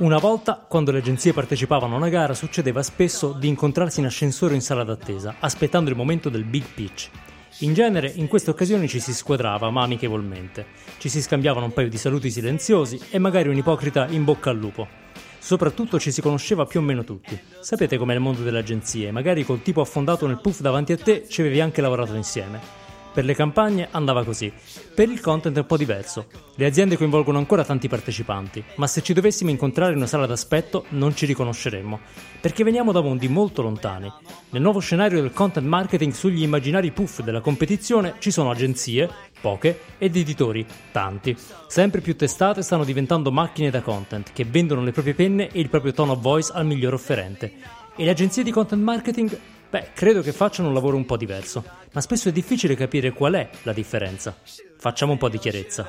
Una volta, quando le agenzie partecipavano a una gara, succedeva spesso di incontrarsi in ascensore o in sala d'attesa, aspettando il momento del big pitch. In genere, in queste occasioni ci si squadrava, ma amichevolmente. Ci si scambiavano un paio di saluti silenziosi e magari un ipocrita in bocca al lupo. Soprattutto ci si conosceva più o meno tutti. Sapete com'è il mondo delle agenzie, magari col tipo affondato nel puff davanti a te ci avevi anche lavorato insieme. Per le campagne andava così. Per il content è un po' diverso. Le aziende coinvolgono ancora tanti partecipanti, ma se ci dovessimo incontrare in una sala d'aspetto non ci riconosceremmo, perché veniamo da mondi molto lontani. Nel nuovo scenario del content marketing sugli immaginari puff della competizione ci sono agenzie, poche, ed editori, tanti. Sempre più testate stanno diventando macchine da content, che vendono le proprie penne e il proprio tone of voice al miglior offerente. E le agenzie di content marketing Beh, credo che facciano un lavoro un po' diverso, ma spesso è difficile capire qual è la differenza. Facciamo un po' di chiarezza.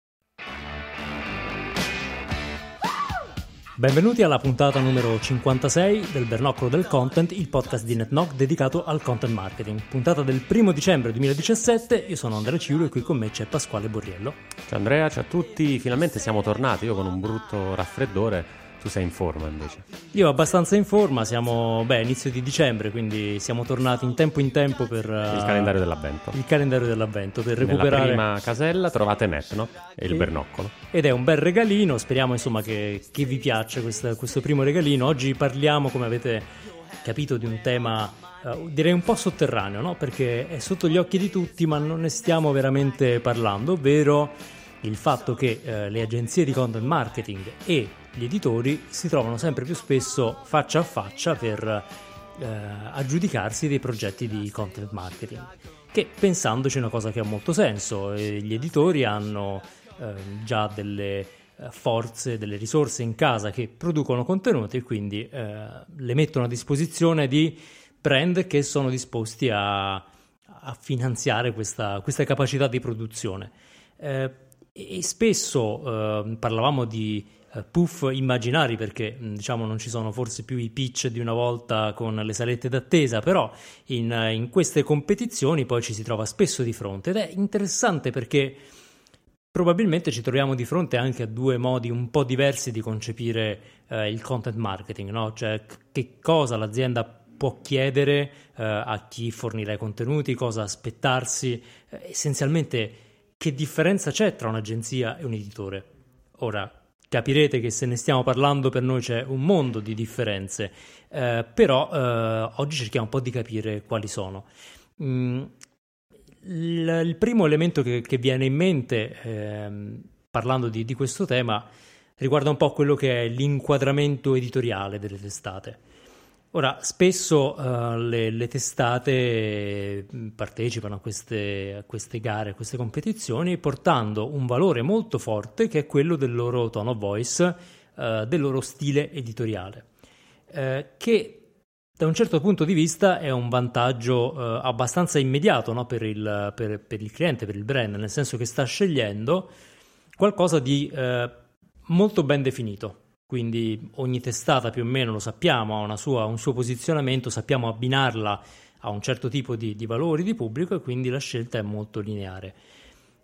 Benvenuti alla puntata numero 56 del Bernoccolo del Content, il podcast di NetNoc dedicato al content marketing. Puntata del primo dicembre 2017, io sono Andrea Ciulo e qui con me c'è Pasquale Borriello. Ciao Andrea, ciao a tutti, finalmente siamo tornati, io con un brutto raffreddore, tu sei in forma invece. Io abbastanza in forma, siamo beh, inizio di dicembre, quindi siamo tornati in tempo in tempo per eh, Il calendario dell'avvento. il calendario dell'avvento per Nella recuperare prima casella trovate Netno e il Sì. bernoccolo. ed è un bel regalino, speriamo insomma che, che vi piaccia questa- questo primo regalino. Oggi parliamo, come avete capito, di un tema eh, direi un po' sotterraneo, no? perché è sotto gli occhi di tutti, ma non ne stiamo veramente parlando, ovvero il fatto che eh, le agenzie di content marketing e gli editori si trovano sempre più spesso faccia a faccia per eh, aggiudicarsi dei progetti di content marketing. Che pensandoci è una cosa che ha molto senso. Gli editori hanno ehm, già delle eh, forze, delle risorse in casa che producono contenuti e quindi eh, le mettono a disposizione di brand che sono disposti a, a finanziare questa, questa capacità di produzione. Eh, e spesso eh, parlavamo di eh, puff immaginari perché diciamo non ci sono forse più i pitch di una volta con le salette d'attesa, però in, eh, in queste competizioni poi ci si trova spesso di fronte ed è interessante perché probabilmente ci troviamo di fronte anche a due modi un po' diversi di concepire eh, il content marketing, no? Cioè che cosa l'azienda può chiedere eh, a chi fornirà i contenuti, cosa aspettarsi, eh, essenzialmente che differenza c'è tra un'agenzia e un editore. Ora, capirete che se ne stiamo parlando per noi c'è un mondo di differenze, eh, però eh, oggi cerchiamo un po' di capire quali sono. Mm, il, il primo elemento che, che viene in mente ehm, parlando di, di questo tema riguarda un po' quello che è l'inquadramento editoriale delle testate. Ora, spesso eh, le, le testate mh, partecipano a queste, a queste gare, a queste competizioni, portando un valore molto forte che è quello del loro tone of voice, eh, del loro stile editoriale, eh, che da un certo punto di vista è un vantaggio abbastanza immediato no, per, il, per- per il cliente, per il brand, nel senso che sta scegliendo qualcosa di molto ben definito. Quindi ogni testata più o meno lo sappiamo, ha sua- un suo posizionamento, sappiamo abbinarla a un certo tipo di, di valori di pubblico e quindi la scelta è molto lineare.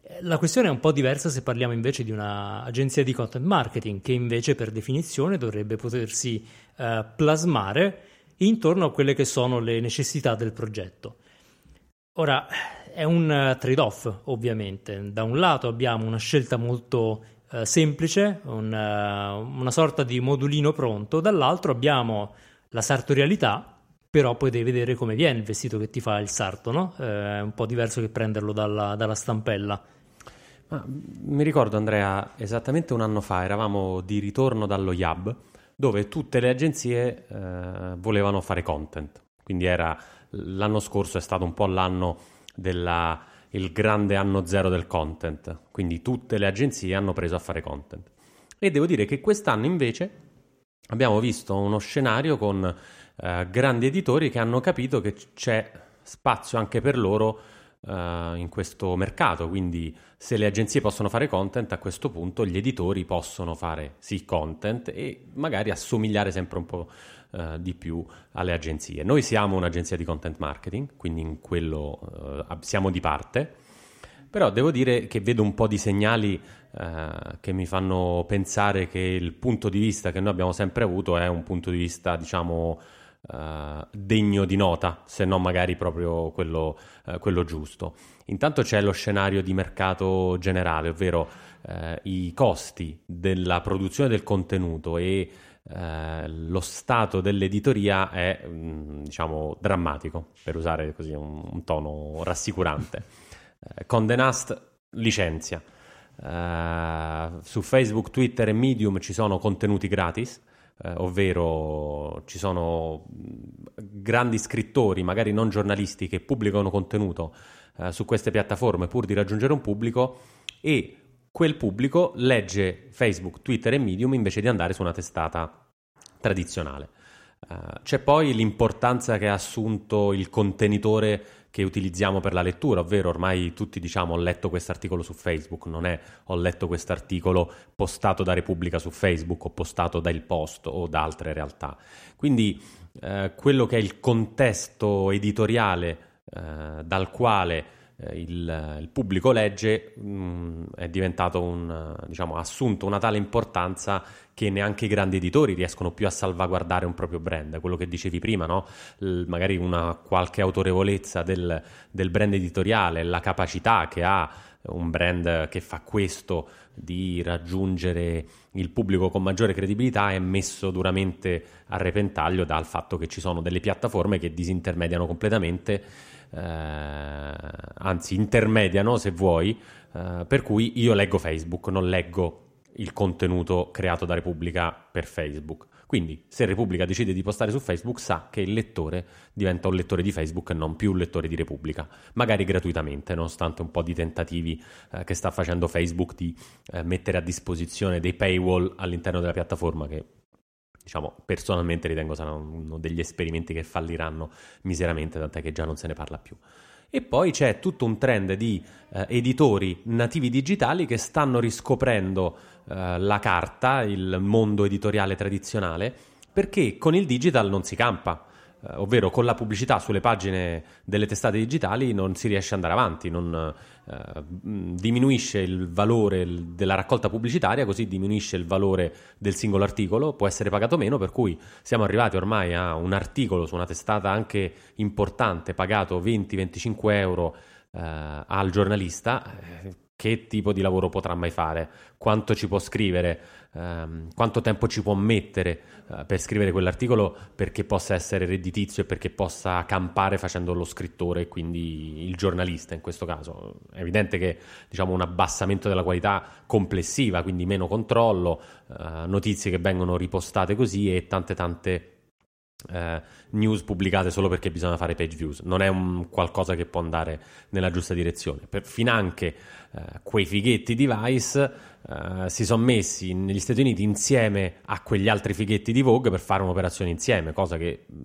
Eh, La questione è un po' diversa se parliamo invece di un'agenzia di content marketing che invece per definizione dovrebbe potersi eh, plasmare intorno a quelle che sono le necessità del progetto. Ora, è un eh, trade-off, ovviamente. Da un lato abbiamo una scelta molto eh, semplice, un, eh, una sorta di modulino pronto, dall'altro abbiamo la sartorialità, però poi devi vedere come viene il vestito che ti fa il sarto, no? Eh, È un po' diverso che prenderlo dalla, dalla stampella. Ma, mi ricordo Andrea, esattamente un anno fa eravamo di ritorno dallo Yab, dove tutte le agenzie eh, volevano fare content. Quindi era l'anno scorso è stato un po' l'anno del grande anno zero del content, quindi tutte le agenzie hanno preso a fare content. E devo dire che quest'anno invece abbiamo visto uno scenario con eh, grandi editori che hanno capito che c'è spazio anche per loro uh, in questo mercato, quindi se le agenzie possono fare content, a questo punto gli editori possono fare sì content e magari assomigliare sempre un po' uh, di più alle agenzie. Noi siamo un'agenzia di content marketing, quindi in quello uh, siamo di parte, però devo dire che vedo un po' di segnali che mi fanno pensare che il punto di vista che noi abbiamo sempre avuto è un punto di vista, diciamo, Uh, degno di nota, se non magari proprio quello, uh, quello, giusto. Intanto c'è lo scenario di mercato generale, ovvero uh, i costi della produzione del contenuto e lo stato dell'editoria è mm, diciamo drammatico, per usare così un, un tono rassicurante. Condé Nast licenzia. su Facebook, Twitter e Medium ci sono contenuti gratis eh, ovvero ci sono grandi scrittori, magari non giornalisti, che pubblicano contenuto eh, su queste piattaforme pur di raggiungere un pubblico e quel pubblico legge Facebook, Twitter e Medium invece di andare su una testata tradizionale. Uh, c'è poi l'importanza che ha assunto il contenitore che utilizziamo per la lettura, ovvero ormai tutti diciamo ho letto questo articolo su Facebook, non è ho letto questo articolo postato da Repubblica su Facebook o postato da Il Post o da altre realtà. Quindi eh, quello che è il contesto editoriale eh, dal quale eh, il, il, pubblico legge mh, mm, è diventato un, diciamo, ha assunto una tale importanza che neanche i grandi editori riescono più a salvaguardare un proprio brand, quello che dicevi prima, no? L- magari una qualche autorevolezza del, del brand editoriale, la capacità che ha un brand che fa questo di raggiungere il pubblico con maggiore credibilità è messo duramente a repentaglio dal fatto che ci sono delle piattaforme che disintermediano completamente eh, anzi intermediano se vuoi, eh, per cui io leggo Facebook, non leggo il contenuto creato da Repubblica per Facebook. Quindi se Repubblica decide di postare su Facebook sa che il lettore diventa un lettore di Facebook e non più un lettore di Repubblica, magari gratuitamente, nonostante un po' di tentativi eh, che sta facendo Facebook di eh, mettere a disposizione dei paywall all'interno della piattaforma che diciamo, personalmente ritengo saranno uno degli esperimenti che falliranno miseramente, tant'è che già non se ne parla più. E poi c'è tutto un trend di eh, editori nativi digitali che stanno riscoprendo eh, la carta, il mondo editoriale tradizionale, perché con il digital non si campa eh, ovvero con la pubblicità sulle pagine delle testate digitali non si riesce ad andare avanti, non, eh, diminuisce il valore della raccolta pubblicitaria, così diminuisce il valore del singolo articolo, può essere pagato meno, per cui siamo arrivati ormai a un articolo su una testata anche importante pagato 20-25 euro eh, al giornalista eh, che tipo di lavoro potrà mai fare, quanto ci può scrivere, ehm, quanto tempo ci può mettere eh, per scrivere quell'articolo perché possa essere redditizio e perché possa campare facendo lo scrittore e quindi il giornalista in questo caso. È evidente che diciamo un abbassamento della qualità complessiva, quindi meno controllo, eh, notizie che vengono ripostate così e tante tante eh, news pubblicate solo perché bisogna fare page views, non è un qualcosa che può andare nella giusta direzione. Per, finanche eh, quei fighetti di Vice eh, si sono messi negli Stati Uniti insieme a quegli altri fighetti di Vogue per fare un'operazione insieme, cosa che mh,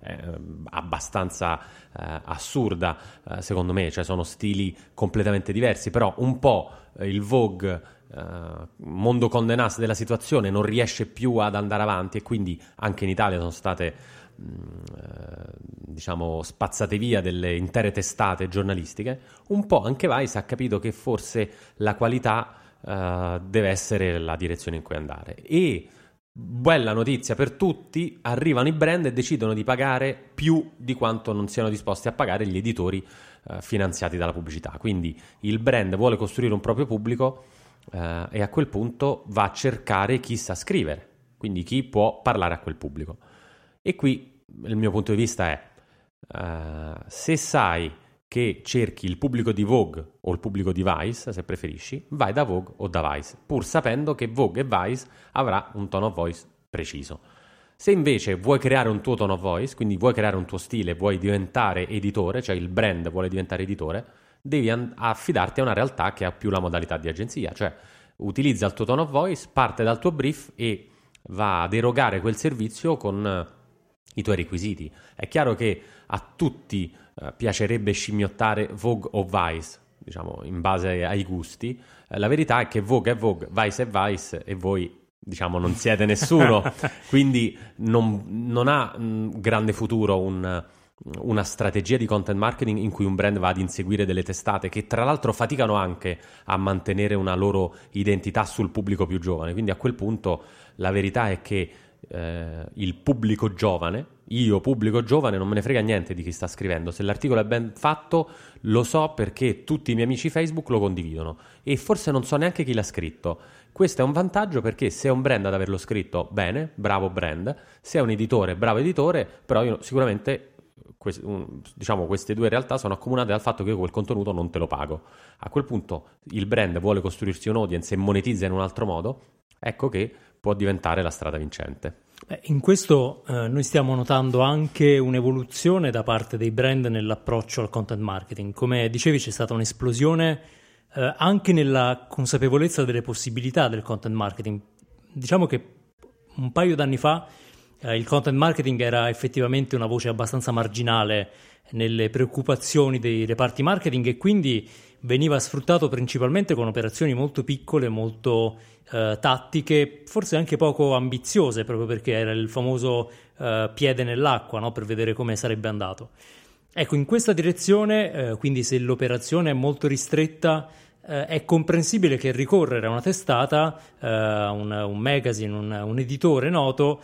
è abbastanza eh, assurda eh, secondo me, cioè sono stili completamente diversi, però un po' il Vogue Uh, mondo condenato della situazione non riesce più ad andare avanti e quindi anche in Italia sono state mh, uh, diciamo spazzate via delle intere testate giornalistiche. Un po' anche Vice ha capito che forse la qualità uh, deve essere la direzione in cui andare. E bella notizia per tutti arrivano i brand e decidono di pagare più di quanto non siano disposti a pagare gli editori finanziati dalla pubblicità. Quindi il brand vuole costruire un proprio pubblico eh, e a quel punto va a cercare chi sa scrivere, quindi chi può parlare a quel pubblico. E qui il mio punto di vista è, eh, se sai che cerchi il pubblico di Vogue o il pubblico di Vice, se preferisci, vai da Vogue o da Vice, pur sapendo che Vogue e Vice avrà un tono of voice preciso. Se invece vuoi creare un tuo tone of voice, quindi vuoi creare un tuo stile, vuoi diventare editore, cioè il brand vuole diventare editore, devi affidarti a una realtà che ha più la modalità di agenzia, cioè utilizza il tuo tone of voice, parte dal tuo brief e va ad erogare quel servizio con eh, i tuoi requisiti. È chiaro che a tutti eh, piacerebbe scimmiottare Vogue o Vice, diciamo, in base ai gusti. Eh, la verità è che Vogue è Vogue, Vice è Vice e voi diciamo non siete nessuno, quindi non, non ha un grande futuro un, una strategia di content marketing in cui un brand va ad inseguire delle testate che tra l'altro faticano anche a mantenere una loro identità sul pubblico più giovane. Quindi a quel punto la verità è che eh, il pubblico giovane, io pubblico giovane, non me ne frega niente di chi sta scrivendo. Se l'articolo è ben fatto, lo so perché tutti i miei amici Facebook lo condividono e forse non so neanche chi l'ha scritto. Questo è un vantaggio perché se è un brand ad averlo scritto, bene, bravo brand, se è un editore, bravo editore, però io sicuramente que- un, diciamo, queste due realtà sono accomunate dal fatto che io quel contenuto non te lo pago. A quel punto il brand vuole costruirsi un audience e monetizza in un altro modo, ecco che può diventare la strada vincente. In questo eh, noi stiamo notando anche un'evoluzione da parte dei brand nell'approccio al content marketing. Come dicevi c'è stata un'esplosione eh, anche nella consapevolezza delle possibilità del content marketing. Diciamo che un paio d'anni fa eh, il content marketing era effettivamente una voce abbastanza marginale nelle preoccupazioni dei reparti marketing e quindi veniva sfruttato principalmente con operazioni molto piccole, molto eh, tattiche, forse anche poco ambiziose, proprio perché era il famoso eh, piede nell'acqua no? per vedere come sarebbe andato. Ecco, in questa direzione, eh, quindi se l'operazione è molto ristretta, eh, è comprensibile che ricorrere a una testata, eh, un, un, magazine, un, un editore noto,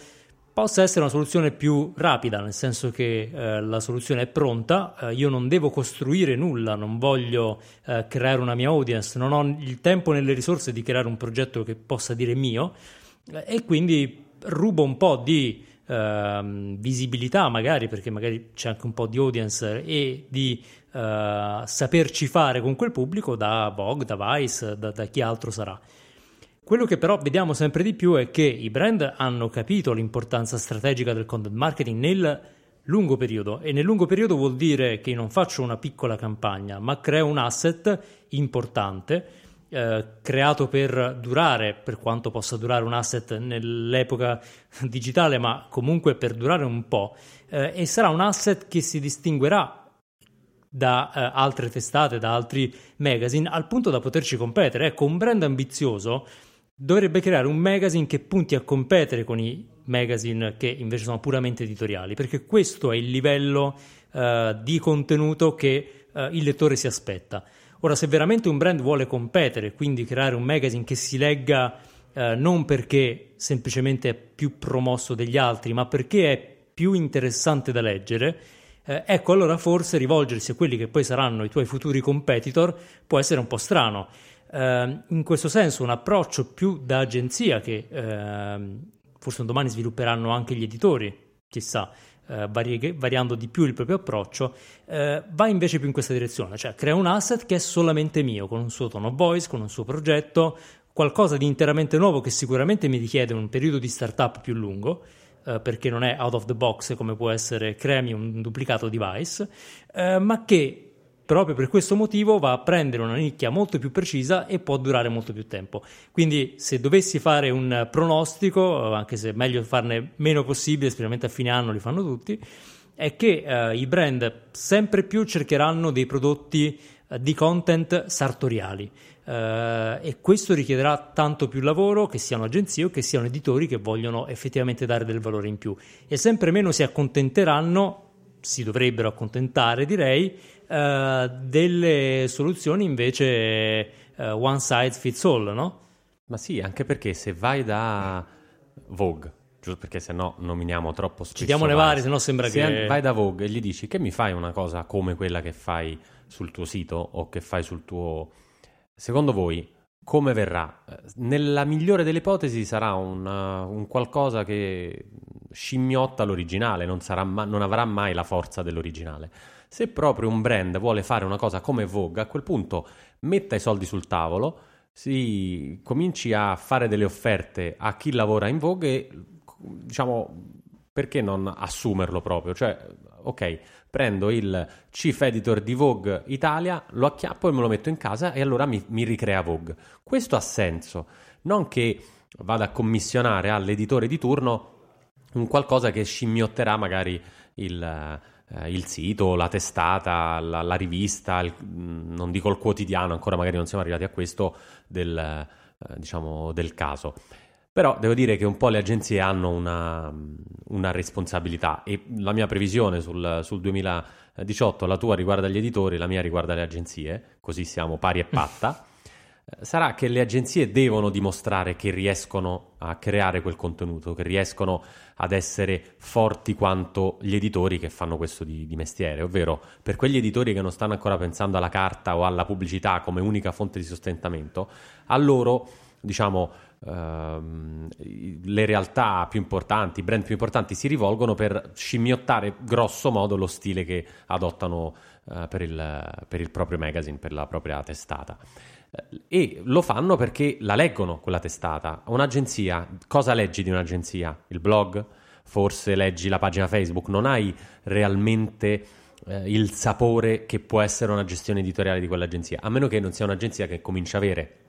possa essere una soluzione più rapida, nel senso che eh, la soluzione è pronta, eh, io non devo costruire nulla, non voglio eh, creare una mia audience, non ho il tempo né le risorse di creare un progetto che possa dire mio eh, e quindi rubo un po' di ehm, visibilità magari, perché magari c'è anche un po' di audience e di eh, saperci fare con quel pubblico da Vogue, da Vice, da, da chi altro sarà. Quello che però vediamo sempre di più è che i brand hanno capito l'importanza strategica del content marketing nel lungo periodo e nel lungo periodo vuol dire che non faccio una piccola campagna, ma creo un asset importante eh, creato per durare, per quanto possa durare un asset nell'epoca digitale, ma comunque per durare un po', eh, e sarà un asset che si distinguerà da eh, altre testate, da altri magazine, al punto da poterci competere. Ecco, un brand ambizioso dovrebbe creare un magazine che punti a competere con i magazine che invece sono puramente editoriali, perché questo è il livello uh, di contenuto che uh, il lettore si aspetta. Ora, se veramente un brand vuole competere, quindi creare un magazine che si legga uh, non perché semplicemente è più promosso degli altri, ma perché è più interessante da leggere, ecco allora forse rivolgersi a quelli che poi saranno i tuoi futuri competitor può essere un po' strano eh, in questo senso un approccio più da agenzia che eh, forse un domani svilupperanno anche gli editori, chissà, eh, vari- variando di più il proprio approccio, eh, va invece più in questa direzione, cioè crea un asset che è solamente mio, con un suo tono voice, con un suo progetto, qualcosa di interamente nuovo che sicuramente mi richiede un periodo di startup più lungo, eh, perché non è out of the box come può essere creami un duplicato device, eh, ma che proprio per questo motivo va a prendere una nicchia molto più precisa e può durare molto più tempo. Quindi se dovessi fare un pronostico, anche se è meglio farne meno possibile, specialmente a fine anno li fanno tutti, è che eh, i brand sempre più cercheranno dei prodotti eh, di content sartoriali. Uh, e questo richiederà tanto più lavoro che siano agenzie o che siano editori che vogliono effettivamente dare del valore in più e sempre meno si accontenteranno, si dovrebbero accontentare direi, uh, delle soluzioni invece uh, one size fits all, no? Ma sì, anche perché se vai da Vogue, giusto perché se no nominiamo troppo spesso. Ci diamo le varie, se no sembra se che... vai da Vogue e gli dici che mi fai una cosa come quella che fai sul tuo sito o che fai sul tuo... Secondo voi come verrà? Nella migliore delle ipotesi sarà un, uh, un qualcosa che scimmiotta l'originale, non, ma- non avrà mai la forza dell'originale. Se proprio un brand vuole fare una cosa come Vogue, a quel punto metta i soldi sul tavolo, si cominci a fare delle offerte a chi lavora in Vogue e diciamo perché non assumerlo proprio? Cioè, ok, prendo il chief editor di Vogue Italia, lo acchiappo e me lo metto in casa e allora mi, mi ricrea Vogue. Questo ha senso, non che vada a commissionare all'editore di turno un qualcosa che scimmiotterà magari il, eh, il sito, la testata, la, la rivista, il, non dico il quotidiano, ancora magari non siamo arrivati a questo del, eh, diciamo, del caso. Però devo dire che un po' le agenzie hanno una, una responsabilità e la mia previsione sul, sul, 2018, la tua riguarda gli editori, la mia riguarda le agenzie, così siamo pari e patta. Sarà che le agenzie devono dimostrare che riescono a creare quel contenuto, che riescono ad essere forti quanto gli editori che fanno questo di, di, mestiere, ovvero per quegli editori che non stanno ancora pensando alla carta o alla pubblicità come unica fonte di sostentamento, a loro, diciamo, ehm, le realtà più importanti, i brand più importanti si rivolgono per scimmiottare grosso modo lo stile che adottano eh, per, il, per il proprio magazine, per la propria testata e lo fanno perché la leggono quella testata. Un'agenzia, cosa leggi di un'agenzia? Il blog? Forse leggi la pagina Facebook? Non hai realmente eh, il sapore che può essere una gestione editoriale di quell'agenzia, a meno che non sia un'agenzia che comincia a avere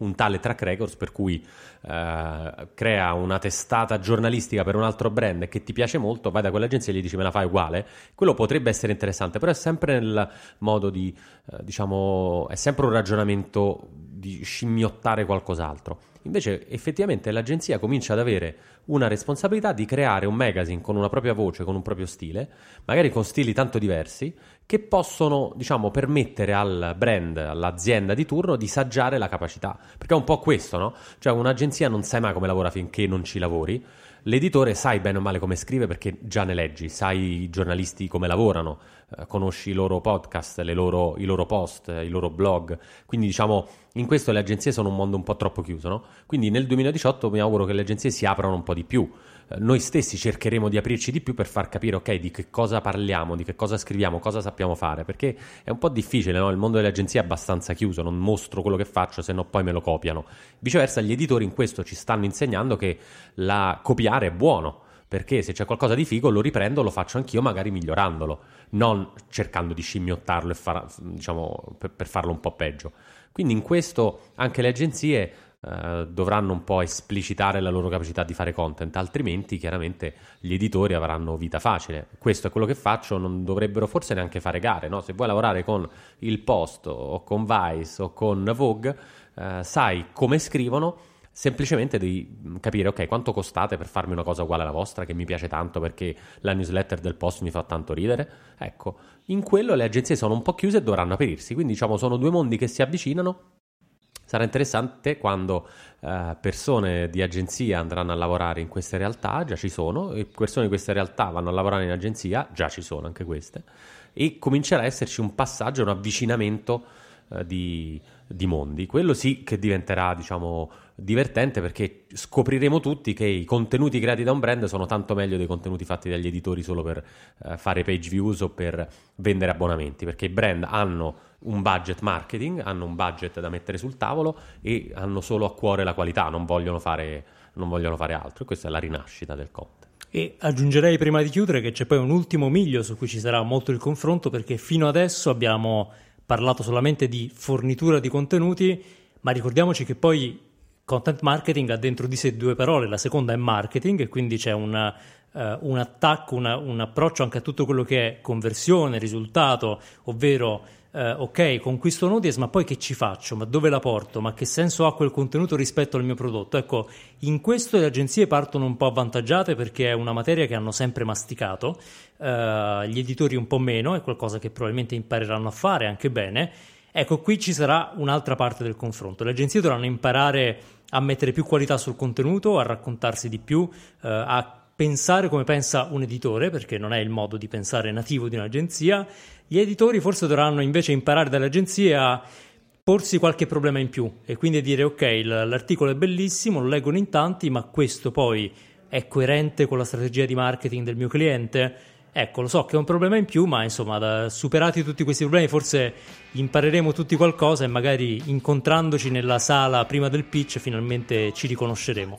un tale track record per cui eh, crea una testata giornalistica per un altro brand che ti piace molto, vai da quell'agenzia e gli dici me la fai uguale, quello potrebbe essere interessante, però è sempre nel modo di, eh, diciamo, è sempre un ragionamento di scimmiottare qualcos'altro. Invece effettivamente l'agenzia comincia ad avere una responsabilità di creare un magazine con una propria voce, con un proprio stile, magari con stili tanto diversi, che possono, diciamo, permettere al brand, all'azienda di turno di saggiare la capacità. Perché è un po' questo, no? Cioè un'agenzia non sai mai come lavora finché non ci lavori. L'editore sai bene o male come scrive perché già ne leggi, sai i giornalisti come lavorano, eh, conosci i loro podcast, loro, i loro post, i loro blog. Quindi diciamo, in questo le agenzie sono un mondo un po' troppo chiuso, no? Quindi nel 2018 mi auguro che le agenzie si aprano un po' di più noi stessi cercheremo di aprirci di più per far capire, ok, di che cosa parliamo, di che cosa scriviamo, cosa sappiamo fare, perché è un po' difficile, no? Il mondo delle agenzie è abbastanza chiuso, non mostro quello che faccio, se no poi me lo copiano. Viceversa, gli editori in questo ci stanno insegnando che la copiare è buono perché se c'è qualcosa di figo lo riprendo, lo faccio anch'io, magari migliorandolo, non cercando di scimmiottarlo far, diciamo, per, per, farlo un po' peggio. Quindi in questo anche le agenzie eh, dovranno un po' esplicitare la loro capacità di fare content, altrimenti chiaramente gli editori avranno vita facile. Questo è quello che faccio, non dovrebbero forse neanche fare gare, no? Se vuoi lavorare con il Post o con Vice o con Vogue, uh, sai come scrivono, semplicemente devi capire ok quanto costate per farmi una cosa uguale alla vostra che mi piace tanto perché la newsletter del post mi fa tanto ridere ecco in quello le agenzie sono un po' chiuse e dovranno aprirsi quindi diciamo sono due mondi che si avvicinano Sarà interessante quando eh, persone di agenzia andranno a lavorare in queste realtà, già ci sono, e persone di queste realtà vanno a lavorare in agenzia, già ci sono anche queste, e comincerà a esserci un passaggio, un avvicinamento eh, di, di mondi. Quello sì che diventerà, diciamo, divertente perché scopriremo tutti che i contenuti creati da un brand sono tanto meglio dei contenuti fatti dagli editori solo per eh, fare page views o per vendere abbonamenti, perché i brand hanno un budget marketing, hanno un budget da mettere sul tavolo e hanno solo a cuore la qualità, non vogliono fare, non vogliono fare altro. E questa è la rinascita del content. E aggiungerei prima di chiudere che c'è poi un ultimo miglio su cui ci sarà molto il confronto perché fino adesso abbiamo parlato solamente di fornitura di contenuti, ma ricordiamoci che poi content marketing ha dentro di sé due parole, la seconda è marketing e quindi c'è una, uh, un attacco, una, un approccio anche a tutto quello che è conversione, risultato, ovvero eh, ok, conquisto un audience, ma poi che ci faccio? Ma dove la porto? Ma che senso ha quel contenuto rispetto al mio prodotto? Ecco, in questo le agenzie partono un po' avvantaggiate perché è una materia che hanno sempre masticato, eh, gli editori un po' meno, è qualcosa che probabilmente impareranno a fare anche bene. Ecco, qui ci sarà un'altra parte del confronto. Le agenzie dovranno imparare a mettere più qualità sul contenuto, a raccontarsi di più, eh, a pensare come pensa un editore, perché non è il modo di pensare nativo di un'agenzia. Gli editori forse dovranno invece imparare dalle agenzie a porsi qualche problema in più e quindi dire ok, l'articolo è bellissimo, lo leggono in tanti, ma questo poi è coerente con la strategia di marketing del mio cliente? Ecco, lo so che è un problema in più, ma insomma, da, superati tutti questi problemi, forse impareremo tutti qualcosa e magari incontrandoci nella sala prima del pitch finalmente ci riconosceremo.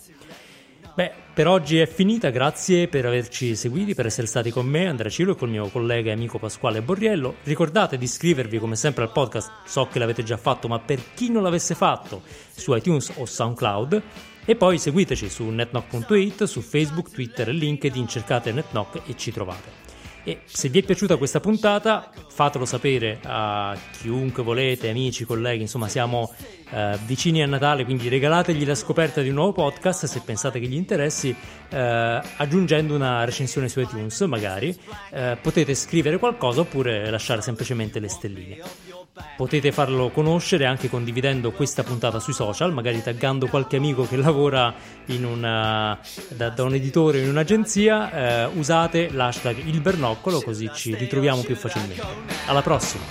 Beh, per oggi è finita, grazie per averci seguiti, per essere stati con me, Andrea Cilo e con il mio collega e amico Pasquale Borriello. Ricordate di iscrivervi come sempre al podcast, so che l'avete già fatto, ma per chi non l'avesse fatto, su iTunes o SoundCloud. E poi seguiteci su netnock.it, su Facebook, Twitter e LinkedIn, cercate NetNock e ci trovate. E se vi è piaciuta questa puntata, fatelo sapere a chiunque volete, amici, colleghi, insomma siamo eh, vicini a Natale, quindi regalategli la scoperta di un nuovo podcast se pensate che gli interessi, eh, aggiungendo una recensione su iTunes magari. Eh, potete scrivere qualcosa oppure lasciare semplicemente le stelline. Potete farlo conoscere anche condividendo questa puntata sui social, magari taggando qualche amico che lavora una, da, da, un editore o in un'agenzia. Eh, usate l'hashtag il bernoccolo così ci ritroviamo più facilmente. Alla prossima!